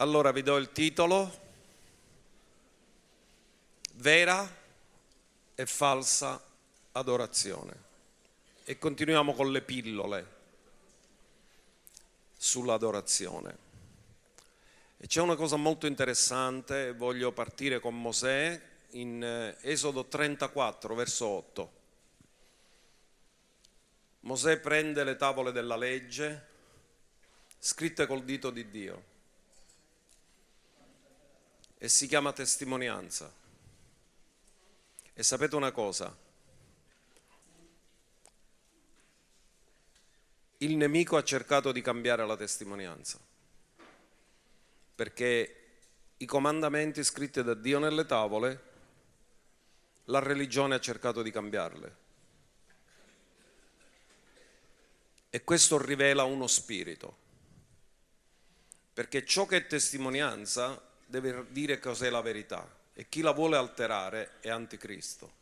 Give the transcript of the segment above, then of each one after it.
Allora vi do il titolo, vera e falsa adorazione. E continuiamo con le pillole sull'adorazione. E c'è una cosa molto interessante, voglio partire con Mosè in eh, Esodo 34, verso 8. Mosè prende le tavole della legge, scritte col dito di Dio, e si chiama testimonianza. E sapete una cosa? Il nemico ha cercato di cambiare la testimonianza, perché i comandamenti scritti da Dio nelle tavole, la religione ha cercato di cambiarle. E questo rivela uno spirito, perché ciò che è testimonianza deve dire cos'è la verità e chi la vuole alterare è anticristo.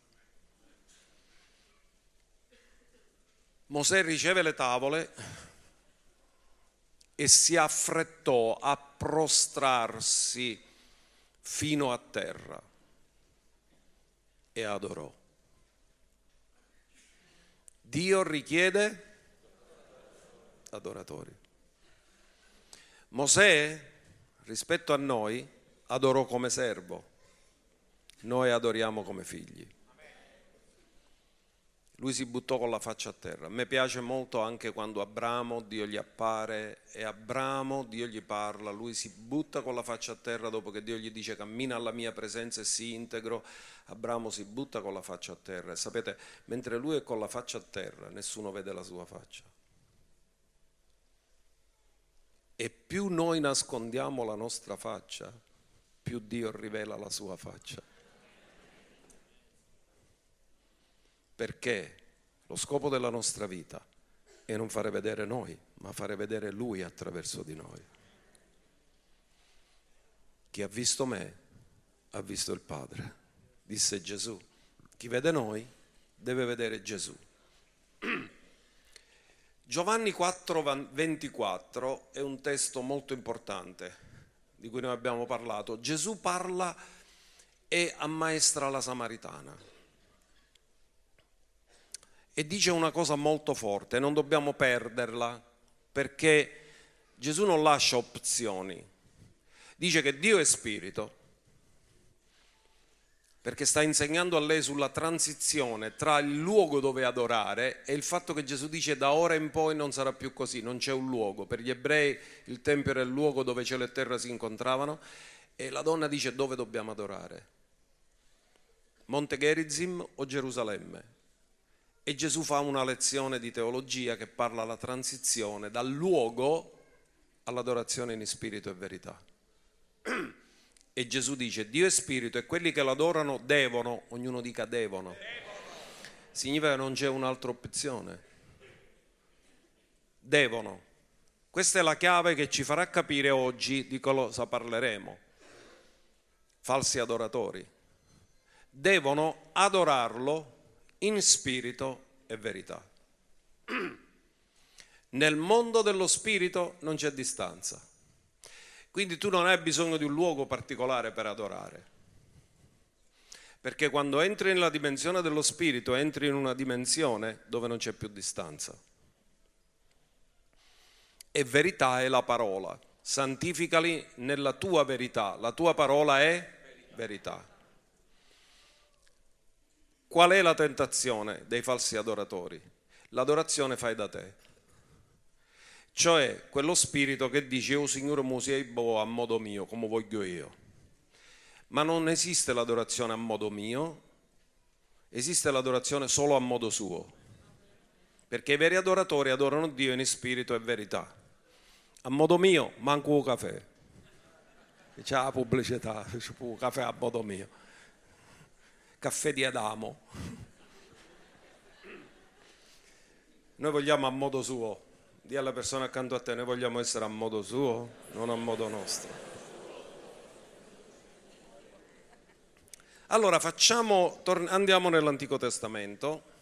Mosè riceve le tavole e si affrettò a prostrarsi fino a terra e adorò. Dio richiede adoratori. Mosè, rispetto a noi, adorò come servo noi adoriamo come figli. Lui si buttò con la faccia a terra. A me piace molto anche quando Abramo, Dio gli appare e Abramo, Dio gli parla, lui si butta con la faccia a terra dopo che Dio gli dice cammina alla mia presenza e si integro. Abramo si butta con la faccia a terra e sapete, mentre lui è con la faccia a terra, nessuno vede la sua faccia. E più noi nascondiamo la nostra faccia, più Dio rivela la sua faccia. perché lo scopo della nostra vita è non fare vedere noi, ma fare vedere Lui attraverso di noi. Chi ha visto me ha visto il Padre, disse Gesù. Chi vede noi deve vedere Gesù. Giovanni 4, 24 è un testo molto importante di cui noi abbiamo parlato. Gesù parla e ammaestra la Samaritana e dice una cosa molto forte, non dobbiamo perderla, perché Gesù non lascia opzioni. Dice che Dio è spirito, perché sta insegnando a lei sulla transizione tra il luogo dove adorare e il fatto che Gesù dice da ora in poi non sarà più così, non c'è un luogo. Per gli ebrei il Tempio era il luogo dove cielo e terra si incontravano e la donna dice dove dobbiamo adorare. Monte Gerizim o Gerusalemme? E Gesù fa una lezione di teologia che parla la transizione dal luogo all'adorazione in spirito e verità. E Gesù dice, Dio è spirito e quelli che lo adorano devono, ognuno dica devono. Significa che non c'è un'altra opzione. Devono. Questa è la chiave che ci farà capire oggi di cosa parleremo. Falsi adoratori. Devono adorarlo in spirito e verità. Nel mondo dello spirito non c'è distanza. Quindi tu non hai bisogno di un luogo particolare per adorare. Perché quando entri nella dimensione dello spirito, entri in una dimensione dove non c'è più distanza. E verità è la parola. Santificali nella tua verità. La tua parola è verità. Qual è la tentazione dei falsi adoratori? L'adorazione fai da te. Cioè quello spirito che dice, oh Signore Mosè, boh, a modo mio, come voglio io. Ma non esiste l'adorazione a modo mio, esiste l'adorazione solo a modo suo. Perché i veri adoratori adorano Dio in spirito e verità. A modo mio, manco un caffè. C'è la pubblicità, c'è un caffè a modo mio caffè di Adamo. Noi vogliamo a modo suo, di alla persona accanto a te, noi vogliamo essere a modo suo, non a modo nostro. Allora facciamo, andiamo nell'Antico Testamento.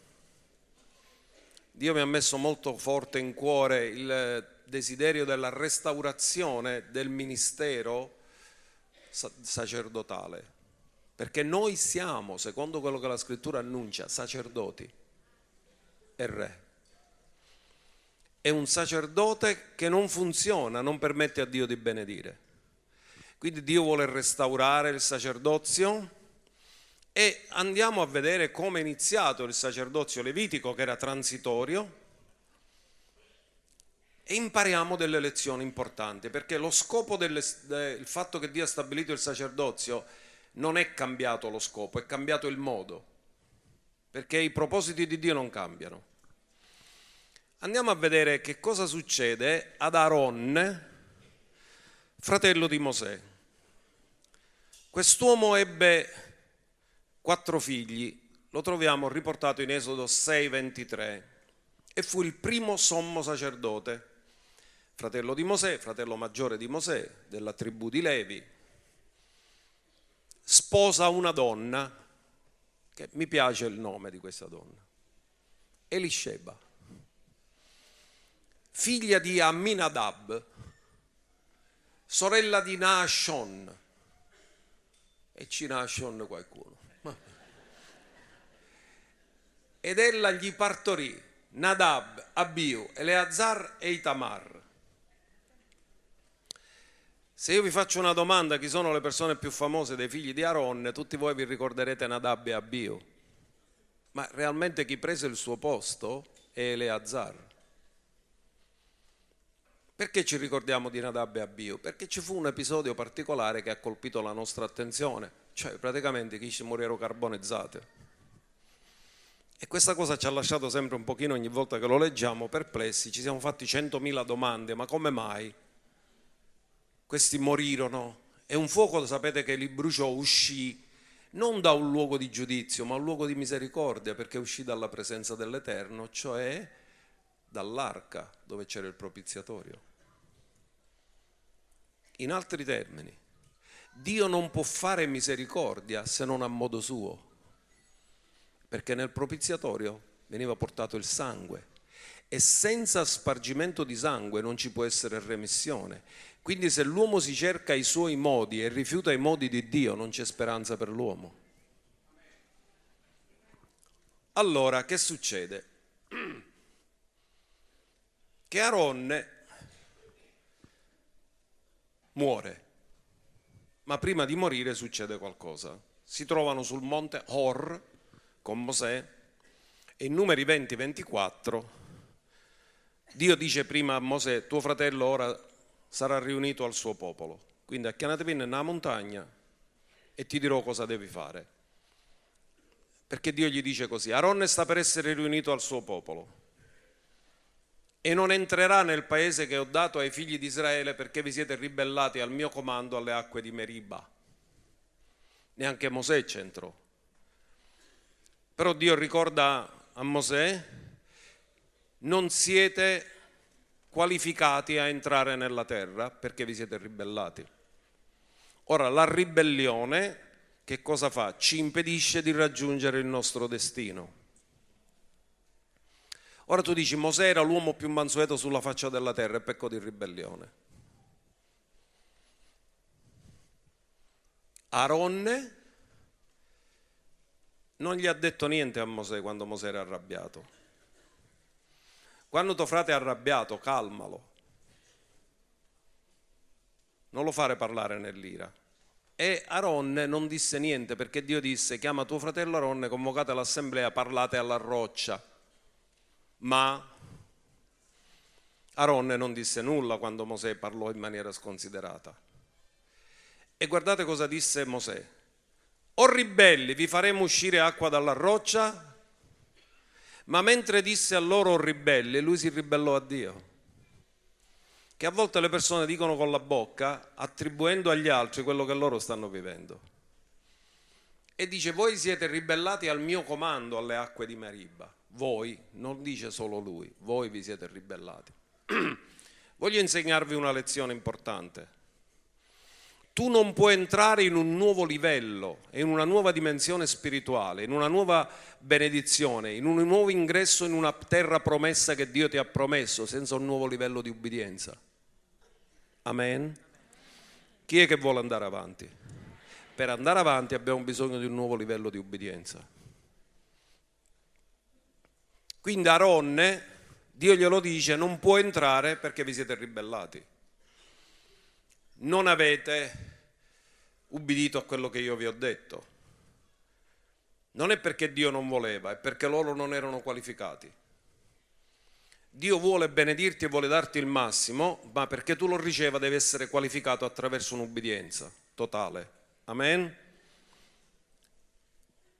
Dio mi ha messo molto forte in cuore il desiderio della restaurazione del ministero sacerdotale, perché noi siamo, secondo quello che la scrittura annuncia, sacerdoti e re. È un sacerdote che non funziona, non permette a Dio di benedire. Quindi Dio vuole restaurare il sacerdozio e andiamo a vedere come è iniziato il sacerdozio levitico che era transitorio e impariamo delle lezioni importanti, perché lo scopo del fatto che Dio ha stabilito il sacerdozio non è cambiato lo scopo, è cambiato il modo, perché i propositi di Dio non cambiano. Andiamo a vedere che cosa succede ad Aaron, fratello di Mosè. Quest'uomo ebbe quattro figli, lo troviamo riportato in Esodo 6:23, e fu il primo sommo sacerdote. Fratello di Mosè, fratello maggiore di Mosè, della tribù di Levi, sposa una donna, che mi piace il nome di questa donna, Elisheba, figlia di Aminadab, sorella di Nashon, e ci Nashon qualcuno. Ed ella gli partorì Nadab, Abiu, Eleazar e Itamar. Se io vi faccio una domanda, chi sono le persone più famose dei figli di Aaron, tutti voi vi ricorderete Nadab e Abio. Ma realmente chi prese il suo posto è Eleazar. Perché ci ricordiamo di Nadab e Abio? Perché ci fu un episodio particolare che ha colpito la nostra attenzione, cioè praticamente chi ci morirono carbonizzate. E questa cosa ci ha lasciato sempre un pochino ogni volta che lo leggiamo perplessi, ci siamo fatti centomila domande, ma come mai? questi morirono e un fuoco, sapete che li bruciò, uscì non da un luogo di giudizio, ma un luogo di misericordia, perché uscì dalla presenza dell'Eterno, cioè dall'arca dove c'era il propiziatorio. In altri termini, Dio non può fare misericordia se non a modo suo, perché nel propiziatorio veniva portato il sangue e senza spargimento di sangue non ci può essere remissione. Quindi se l'uomo si cerca i suoi modi e rifiuta i modi di Dio, non c'è speranza per l'uomo. Allora, che succede? Che Aaron muore, ma prima di morire succede qualcosa. Si trovano sul monte Hor con Mosè e in numeri 20-24 Dio dice prima a Mosè, tuo fratello ora sarà riunito al suo popolo. Quindi acchianatevi nella montagna e ti dirò cosa devi fare. Perché Dio gli dice così, Aaron sta per essere riunito al suo popolo e non entrerà nel paese che ho dato ai figli di Israele perché vi siete ribellati al mio comando alle acque di Meriba. Neanche Mosè c'entrò. Però Dio ricorda a Mosè, non siete qualificati a entrare nella terra perché vi siete ribellati. Ora, la ribellione che cosa fa? Ci impedisce di raggiungere il nostro destino. Ora tu dici, Mosè era l'uomo più mansueto sulla faccia della terra e peccò di ribellione. Aronne non gli ha detto niente a Mosè quando Mosè era arrabbiato. Quando tuo frate è arrabbiato, calmalo. Non lo fare parlare nell'ira. E Aronne non disse niente perché Dio disse chiama tuo fratello Aronne, convocate l'assemblea, parlate alla roccia. Ma Aronne non disse nulla quando Mosè parlò in maniera sconsiderata. E guardate cosa disse Mosè. O ribelli, vi faremo uscire acqua dalla roccia? Ma mentre disse a loro ribelli, lui si ribellò a Dio. Che a volte le persone dicono con la bocca, attribuendo agli altri quello che loro stanno vivendo. E dice, voi siete ribellati al mio comando alle acque di Meriba. Voi, non dice solo lui, voi vi siete ribellati. Voglio insegnarvi una lezione importante. tu non puoi entrare in un nuovo livello, in una nuova dimensione spirituale, in una nuova benedizione, in un nuovo ingresso in una terra promessa che Dio ti ha promesso senza un nuovo livello di ubbidienza. Amen. Chi è che vuole andare avanti? Per andare avanti abbiamo bisogno di un nuovo livello di ubbidienza. Quindi Aronne, Dio glielo dice, non può entrare perché vi siete ribellati non avete ubbidito a quello che io vi ho detto. Non è perché Dio non voleva, è perché loro non erano qualificati. Dio vuole benedirti e vuole darti il massimo, ma perché tu lo riceva devi essere qualificato attraverso un'ubbidienza totale. Amen?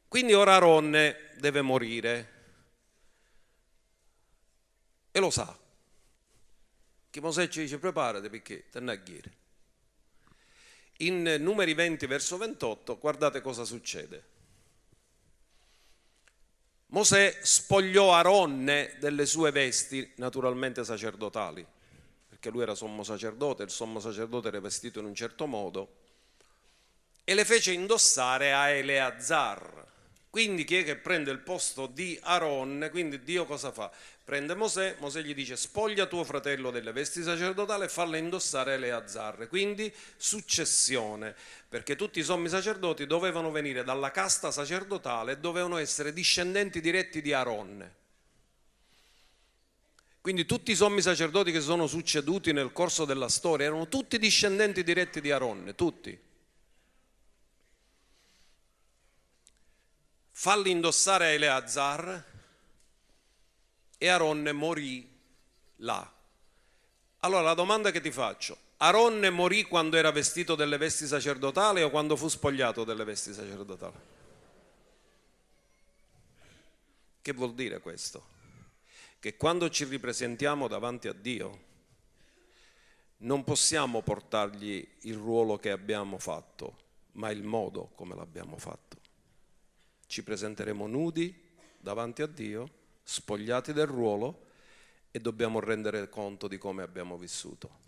Quindi ora Aronne deve morire e lo sa. Che Mosè ci dice preparati perché te in numeri 20 verso 28, guardate cosa succede. Mosè spogliò Aronne delle sue vesti, naturalmente sacerdotali, perché lui era sommo sacerdote, il sommo sacerdote era vestito in un certo modo, e le fece indossare a Eleazar. Quindi chi è che prende il posto di Aronne? Quindi Dio cosa fa? Prende Mosè, Mosè gli dice spoglia tuo fratello delle vesti sacerdotali e falla indossare Eleazar. Quindi successione, perché tutti i sommi sacerdoti dovevano venire dalla casta sacerdotale e dovevano essere discendenti diretti di Aronne. Quindi tutti i sommi sacerdoti che sono succeduti nel corso della storia erano tutti discendenti diretti di Aronne, tutti. Falli indossare a Eleazar e Aronne morì là. Allora la domanda che ti faccio, Aronne morì quando era vestito delle vesti sacerdotali o quando fu spogliato delle vesti sacerdotali? Che vuol dire questo? Che quando ci ripresentiamo davanti a Dio non possiamo portargli il ruolo che abbiamo fatto, ma il modo come l'abbiamo fatto. Ci presenteremo nudi davanti a Dio spogliati del ruolo e dobbiamo rendere conto di come abbiamo vissuto.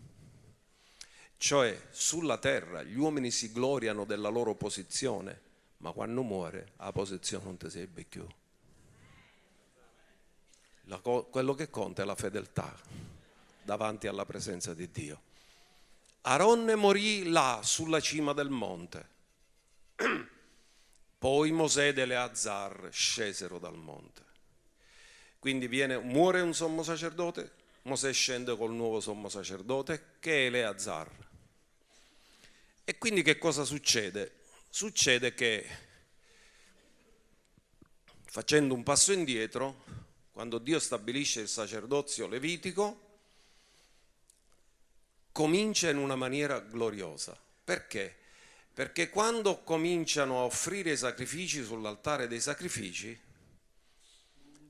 Cioè, sulla terra gli uomini si gloriano della loro posizione, ma quando muore la posizione non ti serve più. La, quello che conta è la fedeltà davanti alla presenza di Dio. Aronne morì là sulla cima del monte. Poi Mosè ed Eleazar scesero dal monte. Quindi viene, muore un sommo sacerdote, Mosè scende col nuovo sommo sacerdote che è Eleazar. E quindi che cosa succede? Succede che facendo un passo indietro, quando Dio stabilisce il sacerdozio levitico, comincia in una maniera gloriosa. Perché? Perché quando cominciano a offrire i sacrifici sull'altare dei sacrifici,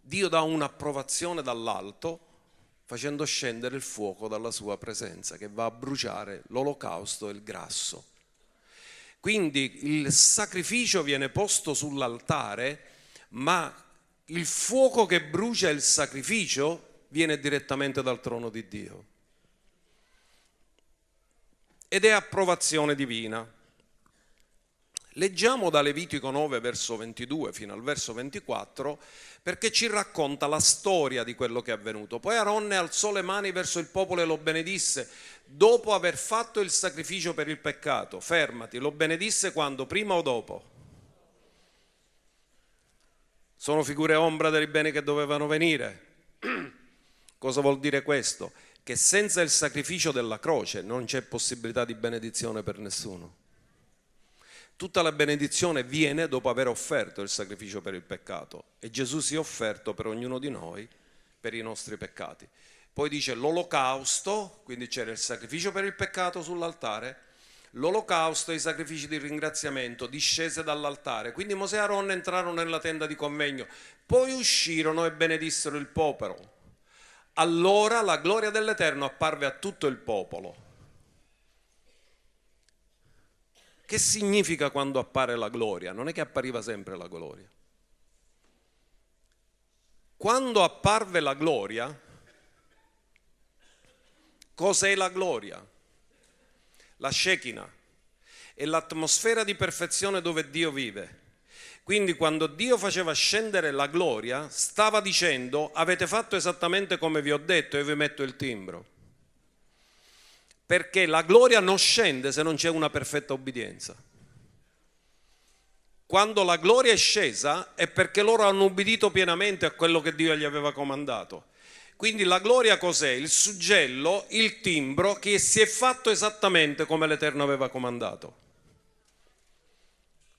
Dio dà un'approvazione dall'alto facendo scendere il fuoco dalla sua presenza che va a bruciare l'olocausto e il grasso. Quindi il sacrificio viene posto sull'altare, ma il fuoco che brucia il sacrificio viene direttamente dal trono di Dio. Ed è approvazione divina. Leggiamo da Levitico 9 verso 22 fino al verso 24 perché ci racconta la storia di quello che è avvenuto. Poi Aronne alzò le mani verso il popolo e lo benedisse dopo aver fatto il sacrificio per il peccato. Fermati, lo benedisse quando? Prima o dopo? Sono figure ombra dei beni che dovevano venire. Cosa vuol dire questo? Che senza il sacrificio della croce non c'è possibilità di benedizione per nessuno. Tutta la benedizione viene dopo aver offerto il sacrificio per il peccato e Gesù si è offerto per ognuno di noi per i nostri peccati. Poi dice l'olocausto, quindi c'era il sacrificio per il peccato sull'altare, l'olocausto e i sacrifici di ringraziamento discese dall'altare. Quindi Mosè e Aaron entrarono nella tenda di convegno, poi uscirono e benedissero il popolo. Allora la gloria dell'Eterno apparve a tutto il popolo Che significa quando appare la gloria? Non è che appariva sempre la gloria. Quando apparve la gloria, cos'è la gloria? La Shekinah. è l'atmosfera di perfezione dove Dio vive. Quindi quando Dio faceva scendere la gloria, stava dicendo avete fatto esattamente come vi ho detto e vi metto il timbro. Perché la gloria non scende se non c'è una perfetta obbedienza. Quando la gloria è scesa è perché loro hanno ubbidito pienamente a quello che Dio gli aveva comandato. Quindi la gloria cos'è? Il suggello, il timbro che si è fatto esattamente come l'Eterno aveva comandato.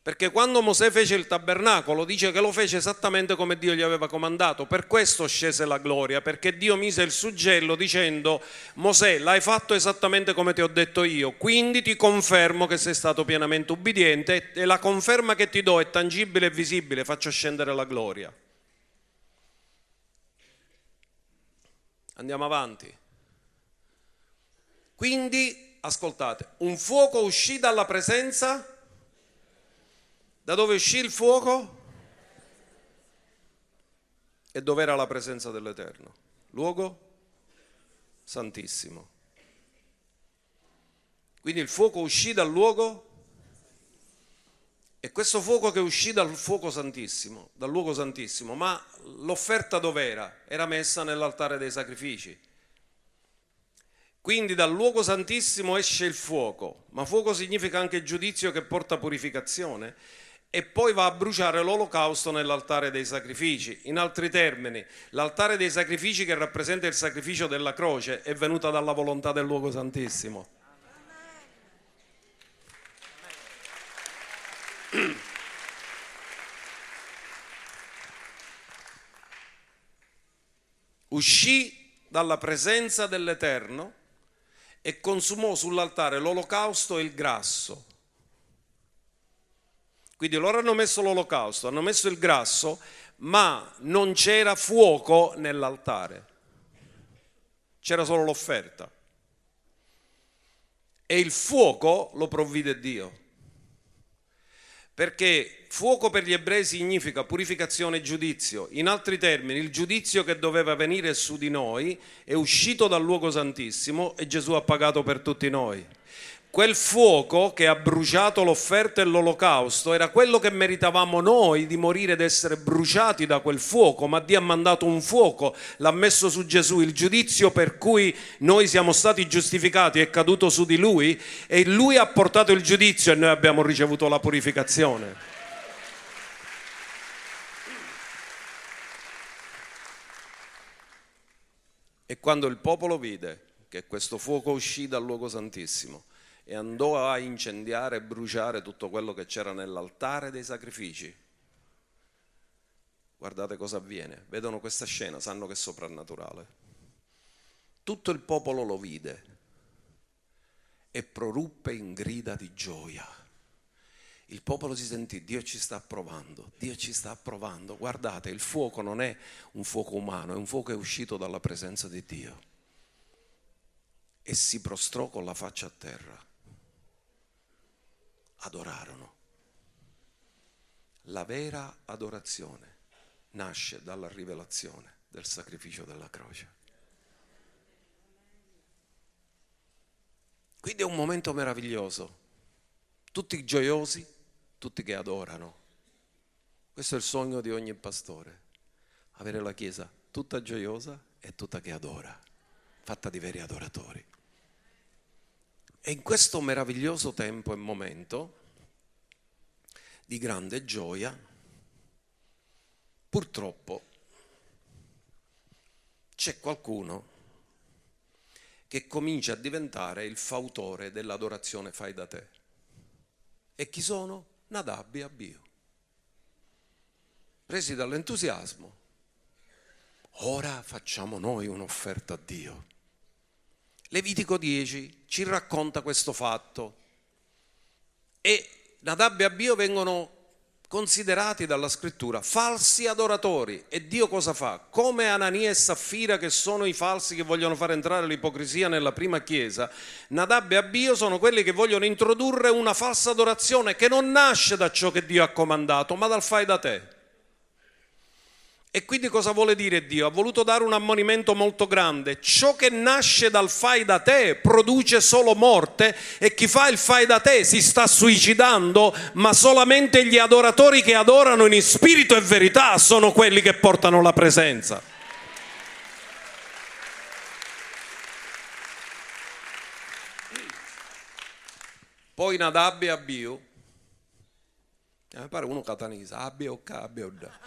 Perché quando Mosè fece il tabernacolo dice che lo fece esattamente come Dio gli aveva comandato, per questo scese la gloria, perché Dio mise il suggello dicendo Mosè l'hai fatto esattamente come ti ho detto io, quindi ti confermo che sei stato pienamente ubbidiente e la conferma che ti do è tangibile e visibile, faccio scendere la gloria. Andiamo avanti. Quindi, ascoltate, un fuoco uscì dalla presenza da dove uscì il fuoco? E dove era la presenza dell'Eterno? Luogo santissimo. Quindi il fuoco uscì dal luogo e questo fuoco che uscì dal fuoco santissimo, dal luogo santissimo, ma l'offerta dov'era? Era messa nell'altare dei sacrifici. Quindi dal luogo santissimo esce il fuoco, ma fuoco significa anche giudizio che porta purificazione e poi va a bruciare l'olocausto nell'altare dei sacrifici. In altri termini, l'altare dei sacrifici che rappresenta il sacrificio della croce è venuta dalla volontà del luogo santissimo. Uscì dalla presenza dell'Eterno e consumò sull'altare l'olocausto e il grasso quindi loro hanno messo l'olocausto, hanno messo il grasso, ma non c'era fuoco nell'altare, c'era solo l'offerta. E il fuoco lo provvide Dio. Perché fuoco per gli ebrei significa purificazione e giudizio. In altri termini, il giudizio che doveva venire su di noi è uscito dal luogo santissimo e Gesù ha pagato per tutti noi quel fuoco che ha bruciato l'offerta e l'olocausto era quello che meritavamo noi di morire ed essere bruciati da quel fuoco, ma Dio ha mandato un fuoco, l'ha messo su Gesù, il giudizio per cui noi siamo stati giustificati è caduto su di lui e lui ha portato il giudizio e noi abbiamo ricevuto la purificazione. E quando il popolo vide che questo fuoco uscì dal luogo santissimo, e andò a incendiare e bruciare tutto quello che c'era nell'altare dei sacrifici. Guardate cosa avviene, vedono questa scena, sanno che è soprannaturale. Tutto il popolo lo vide e proruppe in grida di gioia. Il popolo si sentì, Dio ci sta approvando, Dio ci sta approvando. Guardate, il fuoco non è un fuoco umano, è un fuoco che è uscito dalla presenza di Dio. E si prostrò con la faccia a terra adorarono. La vera adorazione nasce dalla rivelazione del sacrificio della croce. Quindi è un momento meraviglioso, tutti gioiosi, tutti che adorano. Questo è il sogno di ogni pastore, avere la Chiesa tutta gioiosa e tutta che adora, fatta di veri adoratori. E in questo meraviglioso tempo e momento di grande gioia, purtroppo c'è qualcuno che comincia a diventare il fautore dell'adorazione fai da te. E chi sono? Nadab e Abio. Presi dall'entusiasmo, ora facciamo noi un'offerta a Dio. Levitico 10 ci racconta questo fatto. E Nadab e Abio vengono considerati dalla scrittura falsi adoratori. E Dio cosa fa? Come Anania e Saffira che sono i falsi che vogliono far entrare l'ipocrisia nella prima chiesa, Nadab e Abio sono quelli che vogliono introdurre una falsa adorazione che non nasce da ciò che Dio ha comandato ma dal fai da te E quindi cosa vuole dire Dio? Ha voluto dare un ammonimento molto grande. Ciò che nasce dal fai da te produce solo morte e chi fa il fai da te si sta suicidando, ma solamente gli adoratori che adorano in spirito e verità sono quelli che portano la presenza. Poi Nadab e Abiu, eh, mi pare uno catanese, Abbia o Abbia o da.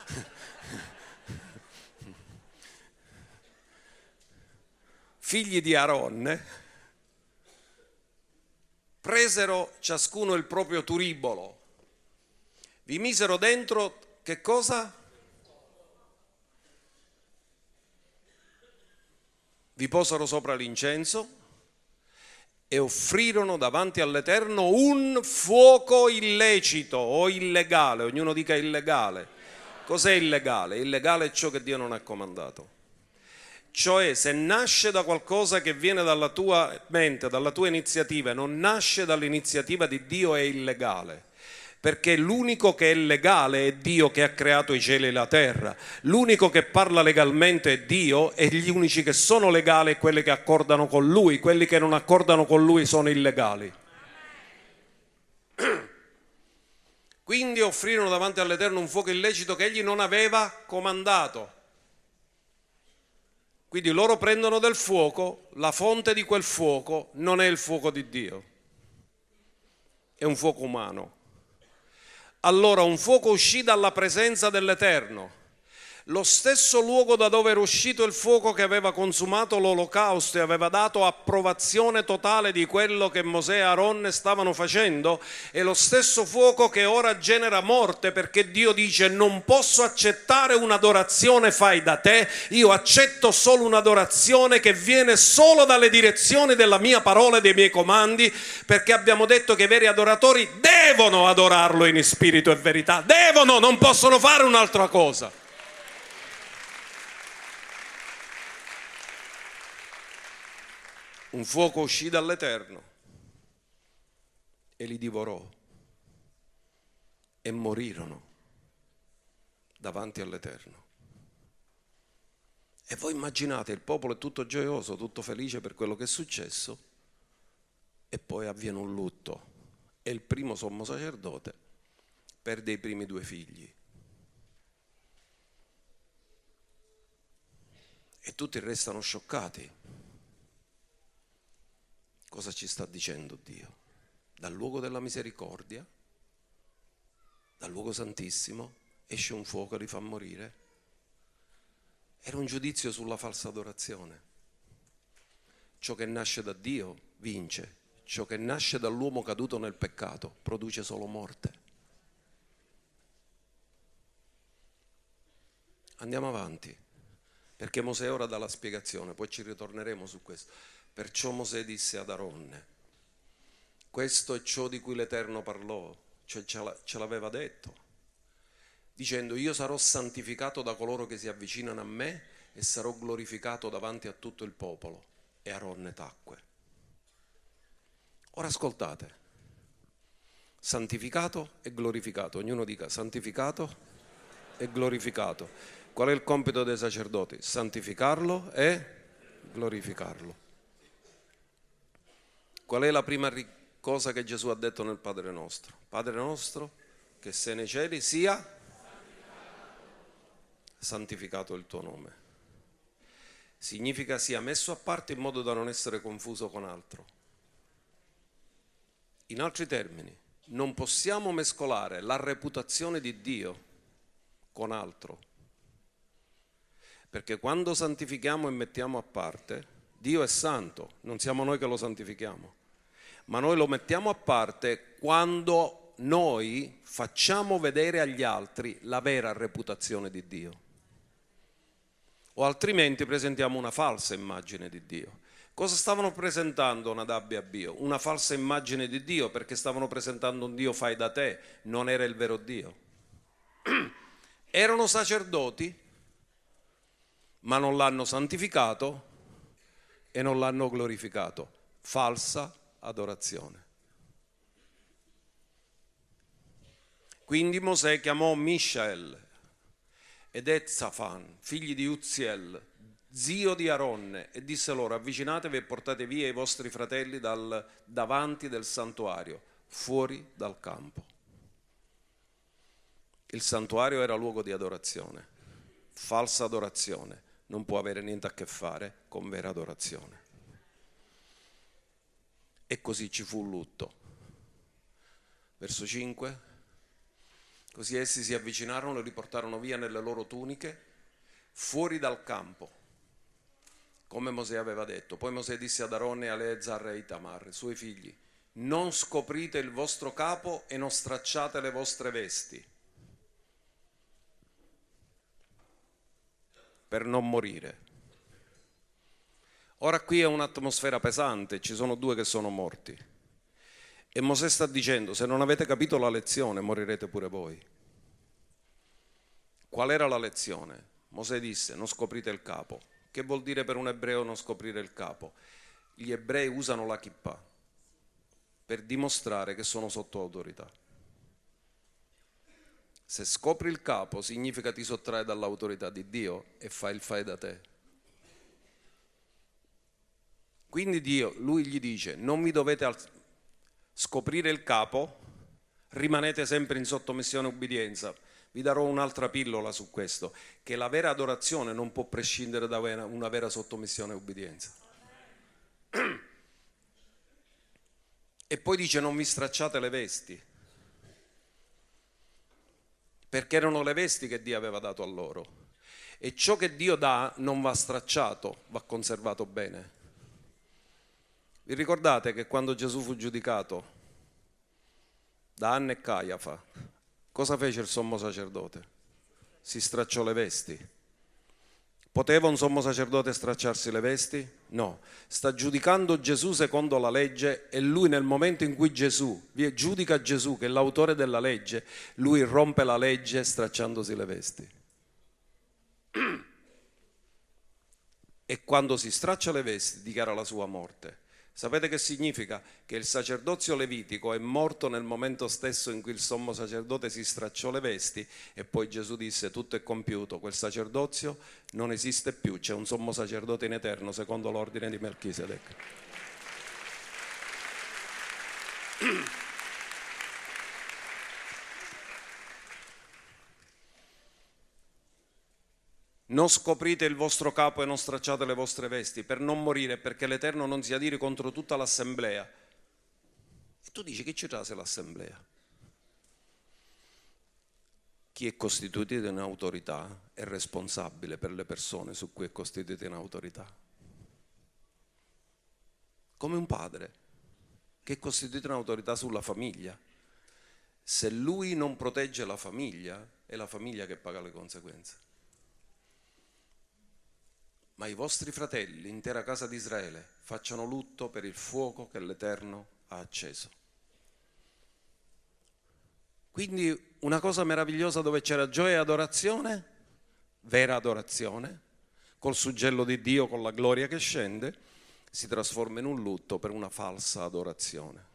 Figli di Aaron, presero ciascuno il proprio turibolo, vi misero dentro che cosa? Vi posero sopra l'incenso e offrirono davanti all'Eterno un fuoco illecito o illegale, ognuno dica illegale. Cos'è illegale? Illegale è ciò che Dio non ha comandato. Cioè se nasce da qualcosa che viene dalla tua mente, dalla tua iniziativa, non nasce dall'iniziativa di Dio è illegale. Perché l'unico che è legale è Dio che ha creato i cieli e la terra. L'unico che parla legalmente è Dio e gli unici che sono legali sono quelli che accordano con Lui. Quelli che non accordano con Lui sono illegali. Quindi offrirono davanti all'Eterno un fuoco illecito che egli non aveva comandato. Quindi loro prendono del fuoco, la fonte di quel fuoco non è il fuoco di Dio, è un fuoco umano. Allora un fuoco uscì dalla presenza dell'Eterno lo stesso luogo da dove era uscito il fuoco che aveva consumato l'olocausto e aveva dato approvazione totale di quello che Mosè e Aaron stavano facendo, è lo stesso fuoco che ora genera morte perché Dio dice non posso accettare un'adorazione fai da te, io accetto solo un'adorazione che viene solo dalle direzioni della mia parola e dei miei comandi, perché abbiamo detto che i veri adoratori devono adorarlo in spirito e verità, devono, non possono fare un'altra cosa. Un fuoco uscì dall'Eterno e li divorò e morirono davanti all'Eterno. E voi immaginate, il popolo è tutto gioioso, tutto felice per quello che è successo e poi avviene un lutto e il primo sommo sacerdote perde i primi due figli. E tutti restano scioccati. Cosa ci sta dicendo Dio? Dal luogo della misericordia, dal luogo santissimo, esce un fuoco e li fa morire. Era un giudizio sulla falsa adorazione. Ciò che nasce da Dio vince, ciò che nasce dall'uomo caduto nel peccato produce solo morte. Andiamo avanti, perché Mosè ora dà la spiegazione, poi ci ritorneremo su questo. Perciò Mosè disse ad Aronne, questo è ciò di cui l'Eterno parlò, cioè ce l'aveva detto, dicendo io sarò santificato da coloro che si avvicinano a me e sarò glorificato davanti a tutto il popolo. E Aronne tacque. Ora ascoltate, santificato e glorificato, ognuno dica santificato e glorificato. Qual è il compito dei sacerdoti? Santificarlo e glorificarlo. Qual è la prima cosa che Gesù ha detto nel Padre nostro? Padre nostro, che sei nei cieli sia santificato il tuo nome. Significa sia messo a parte in modo da non essere confuso con altro. In altri termini, non possiamo mescolare la reputazione di Dio con altro. Perché quando santifichiamo e mettiamo a parte, Dio è santo, non siamo noi che lo santifichiamo ma noi lo mettiamo a parte quando noi facciamo vedere agli altri la vera reputazione di Dio. O altrimenti presentiamo una falsa immagine di Dio. Cosa stavano presentando Nadab e Abio? Una falsa immagine di Dio perché stavano presentando un Dio fai da te, non era il vero Dio. Erano sacerdoti, ma non l'hanno santificato e non l'hanno glorificato. Falsa adorazione. Quindi Mosè chiamò Mishael ed Ezzafan, figli di Uzziel, zio di Aronne, e disse loro, avvicinatevi e portate via i vostri fratelli dal, davanti del santuario, fuori dal campo. Il santuario era luogo di adorazione, falsa adorazione, non può avere niente a che fare con vera adorazione. E così ci fu lutto. Verso 5. Così essi si avvicinarono e li portarono via nelle loro tuniche, fuori dal campo come Mosè aveva detto. Poi Mosè disse ad Aronne, Aleazar e Itamar, suoi figli, non scoprite il vostro capo e non stracciate le vostre vesti, per non morire. Ora qui è un'atmosfera pesante, ci sono due che sono morti. E Mosè sta dicendo, se non avete capito la lezione, morirete pure voi. Qual era la lezione? Mosè disse, non scoprite il capo. Che vuol dire per un ebreo non scoprire il capo? Gli ebrei usano la kippah per dimostrare che sono sotto autorità. Se scopri il capo significa ti sottrai dall'autorità di Dio e fai il fai da te. Quindi Dio, lui gli dice, non mi dovete scoprire il capo, rimanete sempre in sottomissione e ubbidienza vi darò un'altra pillola su questo, che la vera adorazione non può prescindere da una vera sottomissione e ubbidienza. E poi dice non vi stracciate le vesti, perché erano le vesti che Dio aveva dato a loro. E ciò che Dio dà non va stracciato, va conservato bene. Vi ricordate che quando Gesù fu giudicato da Anna e Caiafa, Cosa fece il sommo sacerdote? Si stracciò le vesti. Poteva un sommo sacerdote stracciarsi le vesti? No, sta giudicando Gesù secondo la legge e lui nel momento in cui Gesù giudica Gesù che è l'autore della legge, lui rompe la legge stracciandosi le vesti. E quando si straccia le vesti dichiara la sua morte. Sapete che significa? Che il sacerdozio levitico è morto nel momento stesso in cui il sommo sacerdote si stracciò le vesti e poi Gesù disse tutto è compiuto, quel sacerdozio non esiste più, c'è un sommo sacerdote in eterno secondo l'ordine di Melchisedec. Non scoprite il vostro capo e non stracciate le vostre vesti per non morire, perché l'Eterno non si adire contro tutta l'assemblea. E tu dici che ci trase l'assemblea? Chi è costituito in autorità è responsabile per le persone su cui è costituito in autorità. Come un padre che è costituito in autorità sulla famiglia. Se lui non protegge la famiglia, è la famiglia che paga le conseguenze ma i vostri fratelli, l'intera casa di Israele, facciano lutto per il fuoco che l'Eterno ha acceso. Quindi una cosa meravigliosa dove c'era gioia e adorazione, vera adorazione, col suggello di Dio, con la gloria che scende, si trasforma in un lutto per una falsa adorazione.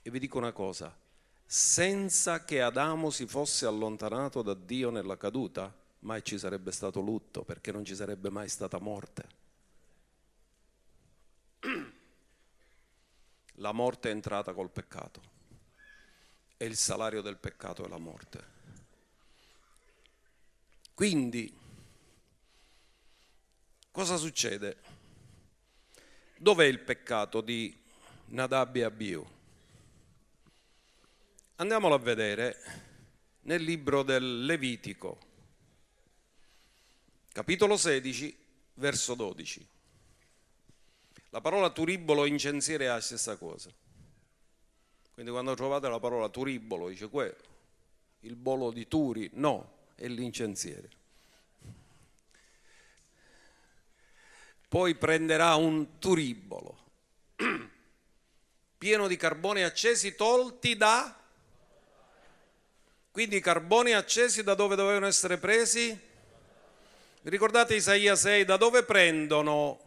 E vi dico una cosa, senza che Adamo si fosse allontanato da Dio nella caduta, mai ci sarebbe stato lutto perché non ci sarebbe mai stata morte. La morte è entrata col peccato e il salario del peccato è la morte. Quindi, cosa succede? Dov'è il peccato di Nadab e Abiu? Andiamolo a vedere nel libro del Levitico, capitolo 16, verso 12. La parola turibolo incensiere è la stessa cosa. Quindi quando trovate la parola turibolo, dice quello, il bolo di Turi, no, è l'incensiere. Poi prenderà un turibolo pieno di carboni accesi tolti da... Quindi i carboni accesi da dove dovevano essere presi? Ricordate Isaia 6, da dove prendono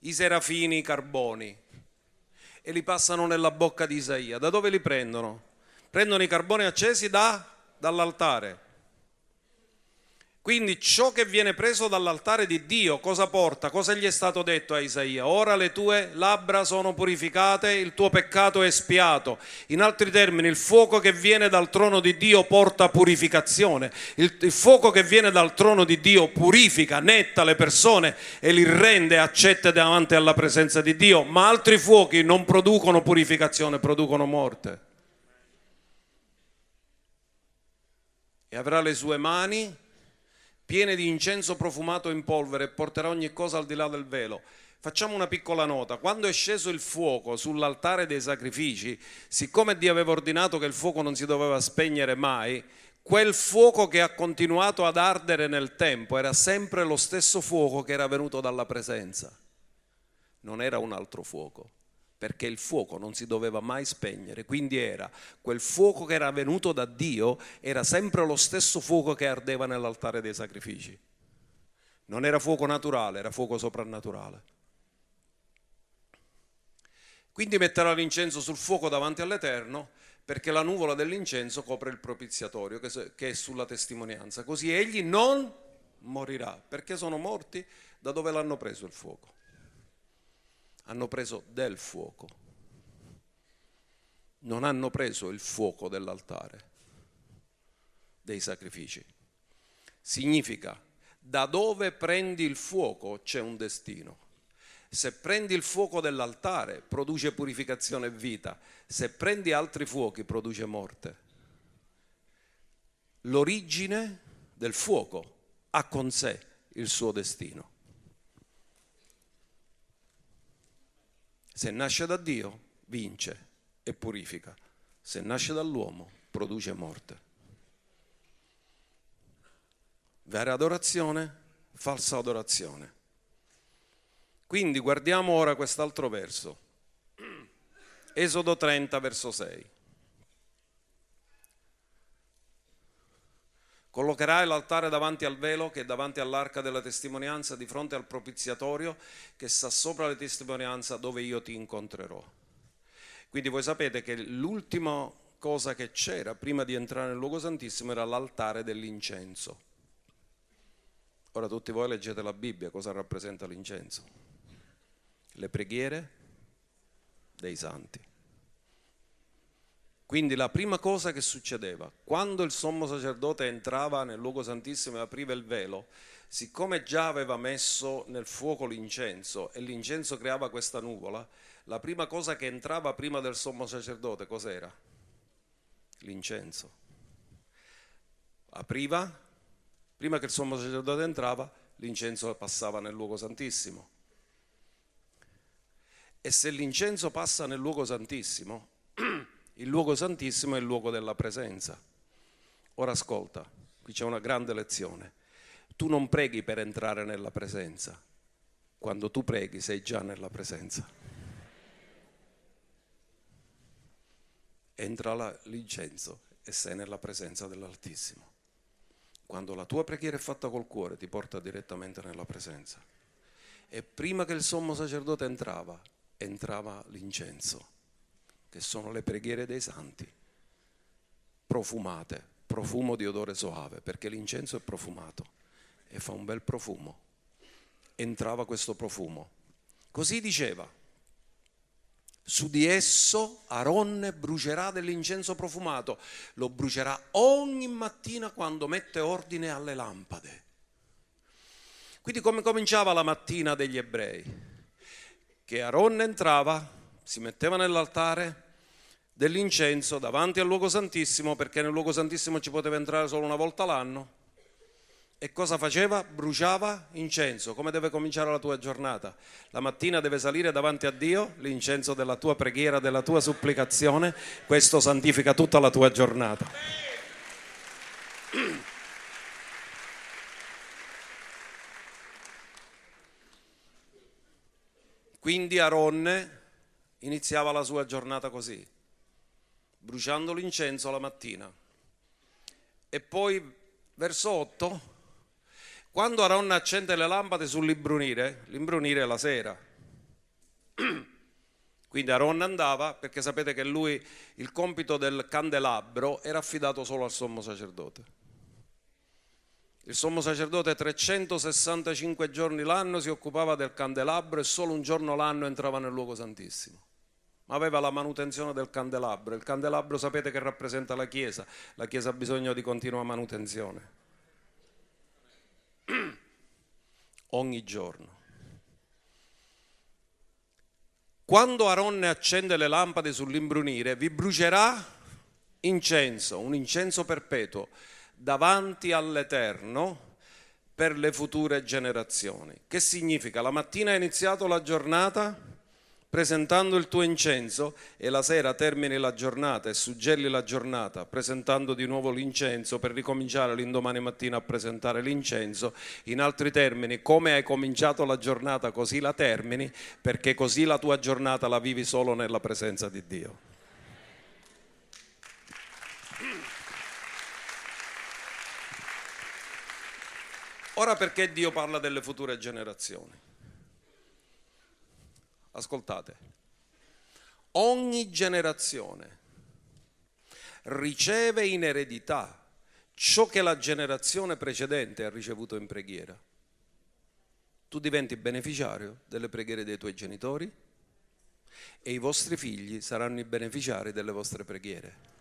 i serafini i carboni? E li passano nella bocca di Isaia. Da dove li prendono? Prendono i carboni accesi da, dall'altare. Quindi ciò che viene preso dall'altare di Dio, cosa porta? Cosa gli è stato detto a Isaia? Ora le tue labbra sono purificate, il tuo peccato è espiato. In altri termini, il fuoco che viene dal trono di Dio porta purificazione. Il, il fuoco che viene dal trono di Dio purifica, netta le persone e li rende accette davanti alla presenza di Dio. Ma altri fuochi non producono purificazione, producono morte. E avrà le sue mani piene di incenso profumato in polvere e porterà ogni cosa al di là del velo. Facciamo una piccola nota, quando è sceso il fuoco sull'altare dei sacrifici, siccome Dio aveva ordinato che il fuoco non si doveva spegnere mai, quel fuoco che ha continuato ad ardere nel tempo era sempre lo stesso fuoco che era venuto dalla presenza, non era un altro fuoco perché il fuoco non si doveva mai spegnere, quindi era quel fuoco che era venuto da Dio, era sempre lo stesso fuoco che ardeva nell'altare dei sacrifici. Non era fuoco naturale, era fuoco soprannaturale. Quindi metterà l'incenso sul fuoco davanti all'Eterno perché la nuvola dell'incenso copre il propiziatorio che è sulla testimonianza. Così egli non morirà perché sono morti da dove l'hanno preso il fuoco hanno preso del fuoco, non hanno preso il fuoco dell'altare, dei sacrifici. Significa, da dove prendi il fuoco c'è un destino. Se prendi il fuoco dell'altare produce purificazione e vita, se prendi altri fuochi produce morte. L'origine del fuoco ha con sé il suo destino. Se nasce da Dio, vince e purifica. Se nasce dall'uomo, produce morte. Vera adorazione, falsa adorazione. Quindi guardiamo ora quest'altro verso. Esodo 30, verso 6. Collocherai l'altare davanti al velo che è davanti all'arca della testimonianza di fronte al propiziatorio che sta sopra la testimonianza dove io ti incontrerò. Quindi voi sapete che l'ultima cosa che c'era prima di entrare nel luogo santissimo era l'altare dell'incenso. Ora tutti voi leggete la Bibbia, cosa rappresenta l'incenso? Le preghiere dei santi. Quindi la prima cosa che succedeva, quando il sommo sacerdote entrava nel luogo santissimo e apriva il velo, siccome già aveva messo nel fuoco l'incenso e l'incenso creava questa nuvola, la prima cosa che entrava prima del sommo sacerdote cos'era? L'incenso. Apriva, prima che il sommo sacerdote entrava, l'incenso passava nel luogo santissimo. E se l'incenso passa nel luogo santissimo, Il luogo santissimo è il luogo della presenza. Ora ascolta, qui c'è una grande lezione. Tu non preghi per entrare nella presenza. Quando tu preghi sei già nella presenza. Entra l'incenso e sei nella presenza dell'Altissimo. Quando la tua preghiera è fatta col cuore ti porta direttamente nella presenza. E prima che il sommo sacerdote entrava, entrava l'incenso che sono le preghiere dei santi, profumate, profumo di odore soave, perché l'incenso è profumato e fa un bel profumo. Entrava questo profumo. Così diceva, su di esso Aronne brucerà dell'incenso profumato, lo brucerà ogni mattina quando mette ordine alle lampade. Quindi come cominciava la mattina degli ebrei? Che Aronne entrava, si metteva nell'altare, dell'incenso davanti al luogo santissimo perché nel luogo santissimo ci poteva entrare solo una volta l'anno. E cosa faceva? Bruciava incenso. Come deve cominciare la tua giornata? La mattina deve salire davanti a Dio l'incenso della tua preghiera, della tua supplicazione. Questo santifica tutta la tua giornata. Quindi Aronne iniziava la sua giornata così bruciando l'incenso la mattina. E poi verso 8, quando Aaron accende le lampade sull'imbrunire, l'imbrunire è la sera. Quindi Aaron andava, perché sapete che lui, il compito del candelabro era affidato solo al sommo sacerdote. Il sommo sacerdote 365 giorni l'anno si occupava del candelabro e solo un giorno l'anno entrava nel luogo santissimo. Ma aveva la manutenzione del candelabro. Il candelabro sapete che rappresenta la Chiesa. La Chiesa ha bisogno di continua manutenzione. Ogni giorno. Quando Aronne accende le lampade sull'imbrunire, vi brucerà incenso, un incenso perpetuo davanti all'Eterno per le future generazioni. Che significa? La mattina hai iniziato la giornata presentando il tuo incenso e la sera termini la giornata e suggelli la giornata presentando di nuovo l'incenso per ricominciare l'indomani mattina a presentare l'incenso. In altri termini, come hai cominciato la giornata così la termini perché così la tua giornata la vivi solo nella presenza di Dio. Ora perché Dio parla delle future generazioni? Ascoltate, ogni generazione riceve in eredità ciò che la generazione precedente ha ricevuto in preghiera. Tu diventi beneficiario delle preghiere dei tuoi genitori e i vostri figli saranno i beneficiari delle vostre preghiere.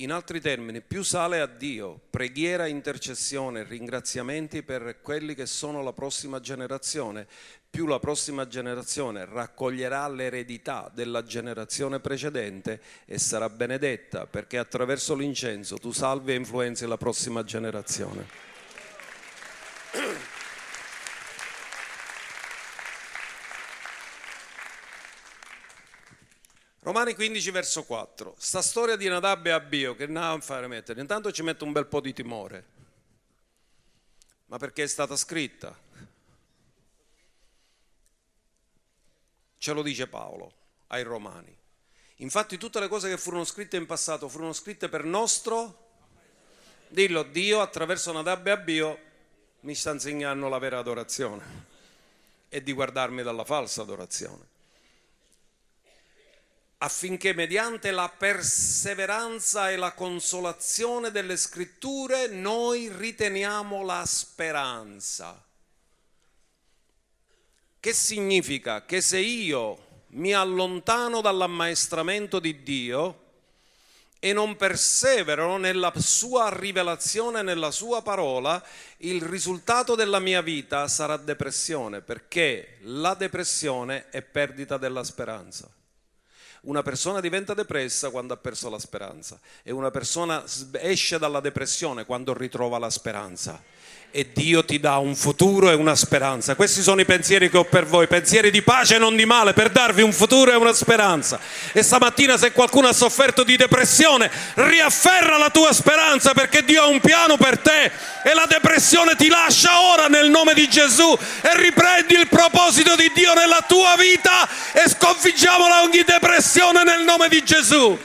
In altri termini, più sale a Dio preghiera, intercessione, ringraziamenti per quelli che sono la prossima generazione, più la prossima generazione raccoglierà l'eredità della generazione precedente e sarà benedetta perché attraverso l'incenso tu salvi e influenzi la prossima generazione. Romani 15 verso 4. Sta storia di Nadab e Abio che non fare mettere. Intanto ci mette un bel po' di timore. Ma perché è stata scritta? Ce lo dice Paolo ai Romani. Infatti tutte le cose che furono scritte in passato furono scritte per nostro Dillo, Dio attraverso Nadab e Abio mi sta insegnando la vera adorazione e di guardarmi dalla falsa adorazione affinché mediante la perseveranza e la consolazione delle scritture noi riteniamo la speranza. Che significa? Che se io mi allontano dall'ammaestramento di Dio e non persevero nella sua rivelazione, nella sua parola, il risultato della mia vita sarà depressione, perché la depressione è perdita della speranza. Una persona diventa depressa quando ha perso la speranza e una persona esce dalla depressione quando ritrova la speranza e Dio ti dà un futuro e una speranza. Questi sono i pensieri che ho per voi, pensieri di pace e non di male, per darvi un futuro e una speranza. E stamattina se qualcuno ha sofferto di depressione, riafferra la tua speranza perché Dio ha un piano per te e la depressione ti lascia ora nel nome di Gesù e riprendi il proposito di Dio nella tua vita e sconfiggiamo ogni depressione nel nome di Gesù.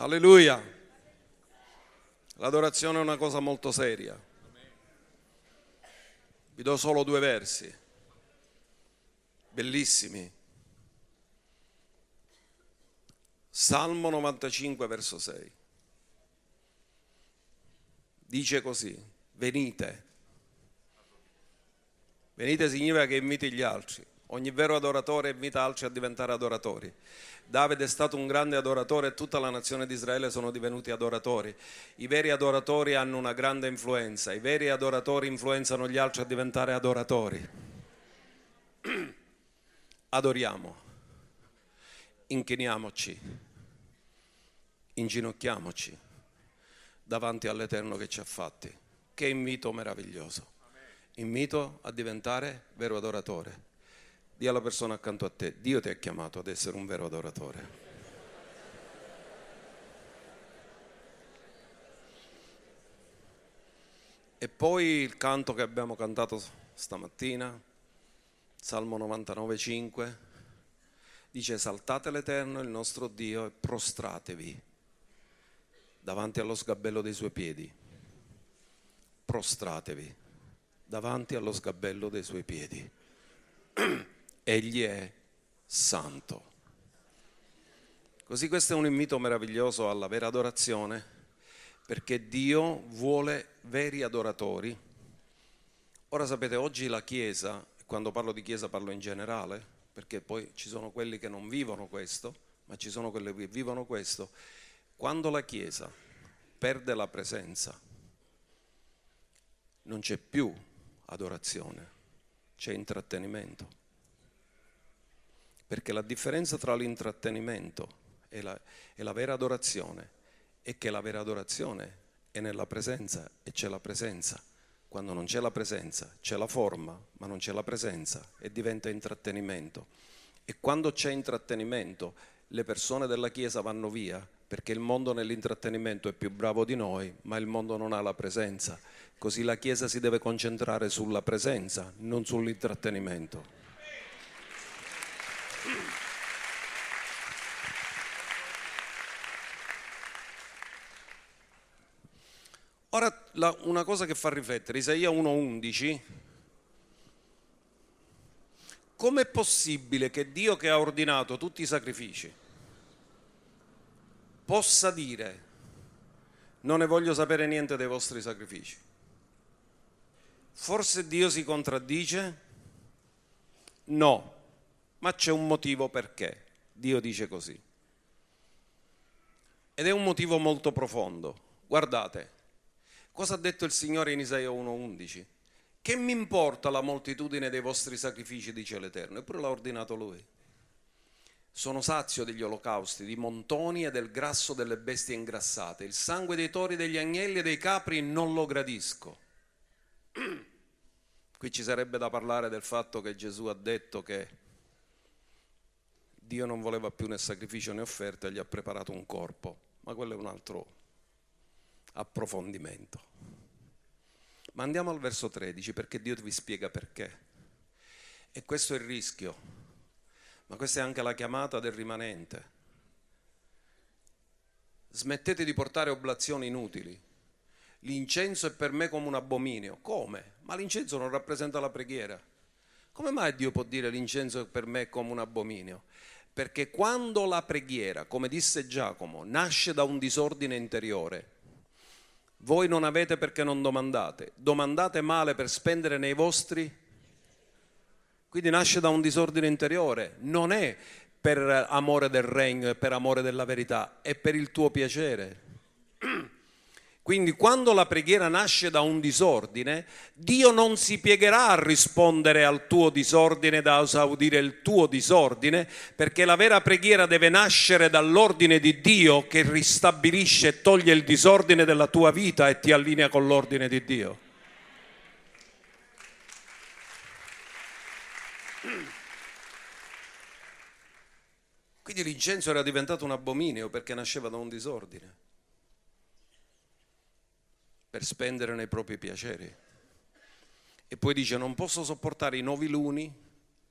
Alleluia. L'adorazione è una cosa molto seria. Vi do solo due versi, bellissimi. Salmo 95, verso 6. Dice così, venite. Venite significa che inviti gli altri. Ogni vero adoratore invita altri a diventare adoratori. Davide è stato un grande adoratore e tutta la nazione di Israele sono divenuti adoratori. I veri adoratori hanno una grande influenza, i veri adoratori influenzano gli altri a diventare adoratori. Adoriamo, inchiniamoci, inginocchiamoci davanti all'Eterno che ci ha fatti. Che invito meraviglioso. Invito a diventare vero adoratore. Dì alla persona accanto a te, Dio ti ha chiamato ad essere un vero adoratore. E poi il canto che abbiamo cantato stamattina, Salmo 99,5, dice esaltate l'Eterno, il nostro Dio, e prostratevi davanti allo sgabello dei suoi piedi. Prostratevi davanti allo sgabello dei suoi piedi. Egli è santo. Così questo è un invito meraviglioso alla vera adorazione, perché Dio vuole veri adoratori. Ora sapete, oggi la Chiesa, quando parlo di Chiesa parlo in generale, perché poi ci sono quelli che non vivono questo, ma ci sono quelli che vivono questo. Quando la Chiesa perde la presenza, non c'è più adorazione, c'è intrattenimento. Perché la differenza tra l'intrattenimento e la, e la vera adorazione è che la vera adorazione è nella presenza e c'è la presenza. Quando non c'è la presenza c'è la forma, ma non c'è la presenza e diventa intrattenimento. E quando c'è intrattenimento le persone della Chiesa vanno via perché il mondo nell'intrattenimento è più bravo di noi, ma il mondo non ha la presenza. Così la Chiesa si deve concentrare sulla presenza, non sull'intrattenimento. Ora la, una cosa che fa riflettere, Isaia 1.11, com'è possibile che Dio che ha ordinato tutti i sacrifici possa dire non ne voglio sapere niente dei vostri sacrifici? Forse Dio si contraddice? No, ma c'è un motivo perché Dio dice così. Ed è un motivo molto profondo. Guardate, Cosa ha detto il Signore in Isaia 1.11? Che mi importa la moltitudine dei vostri sacrifici, dice l'Eterno, eppure l'ha ordinato Lui. Sono sazio degli olocausti, di montoni e del grasso delle bestie ingrassate. Il sangue dei tori, degli agnelli e dei capri non lo gradisco. Qui ci sarebbe da parlare del fatto che Gesù ha detto che Dio non voleva più né sacrificio né offerta e gli ha preparato un corpo, ma quello è un altro approfondimento. Ma andiamo al verso 13 perché Dio vi spiega perché. E questo è il rischio, ma questa è anche la chiamata del rimanente. Smettete di portare oblazioni inutili. L'incenso è per me come un abominio. Come? Ma l'incenso non rappresenta la preghiera. Come mai Dio può dire l'incenso è per me come un abominio? Perché quando la preghiera, come disse Giacomo, nasce da un disordine interiore, voi non avete perché non domandate. Domandate male per spendere nei vostri. Quindi nasce da un disordine interiore. Non è per amore del regno e per amore della verità, è per il tuo piacere. Quindi quando la preghiera nasce da un disordine, Dio non si piegherà a rispondere al tuo disordine, da esaudire il tuo disordine, perché la vera preghiera deve nascere dall'ordine di Dio che ristabilisce e toglie il disordine della tua vita e ti allinea con l'ordine di Dio. Quindi l'incenso era diventato un abominio perché nasceva da un disordine per spendere nei propri piaceri. E poi dice non posso sopportare i nuovi luni,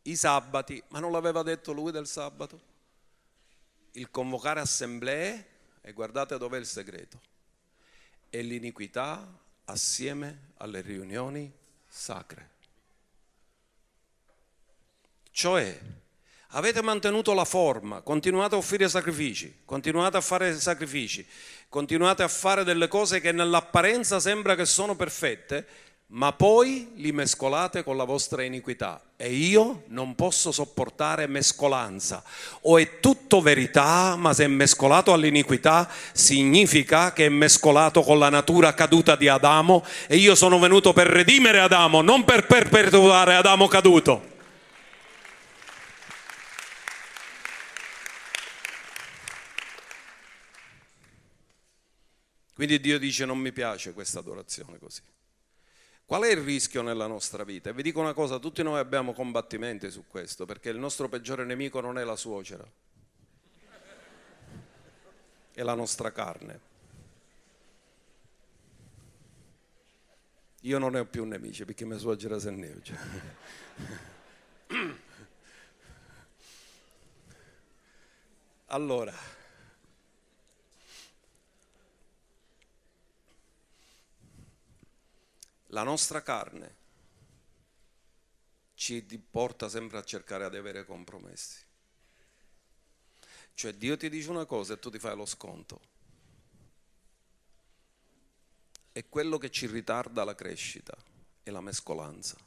i sabati, ma non l'aveva detto lui del sabato? Il convocare assemblee, e guardate dov'è il segreto, e l'iniquità assieme alle riunioni sacre. Cioè, avete mantenuto la forma, continuate a offrire sacrifici, continuate a fare sacrifici, continuate a fare delle cose che nell'apparenza sembra che sono perfette, ma poi li mescolate con la vostra iniquità. E io non posso sopportare mescolanza. O è tutto verità, ma se è mescolato all'iniquità, significa che è mescolato con la natura caduta di Adamo e io sono venuto per redimere Adamo, non per perpetuare Adamo caduto. Quindi Dio dice non mi piace questa adorazione così. Qual è il rischio nella nostra vita? E vi dico una cosa, tutti noi abbiamo combattimenti su questo, perché il nostro peggiore nemico non è la suocera, è la nostra carne. Io non ne ho più nemici perché mia suocera se ne cioè. Allora, la nostra carne ci porta sempre a cercare di avere compromessi. Cioè Dio ti dice una cosa e tu ti fai lo sconto. E quello che ci ritarda la crescita è la mescolanza.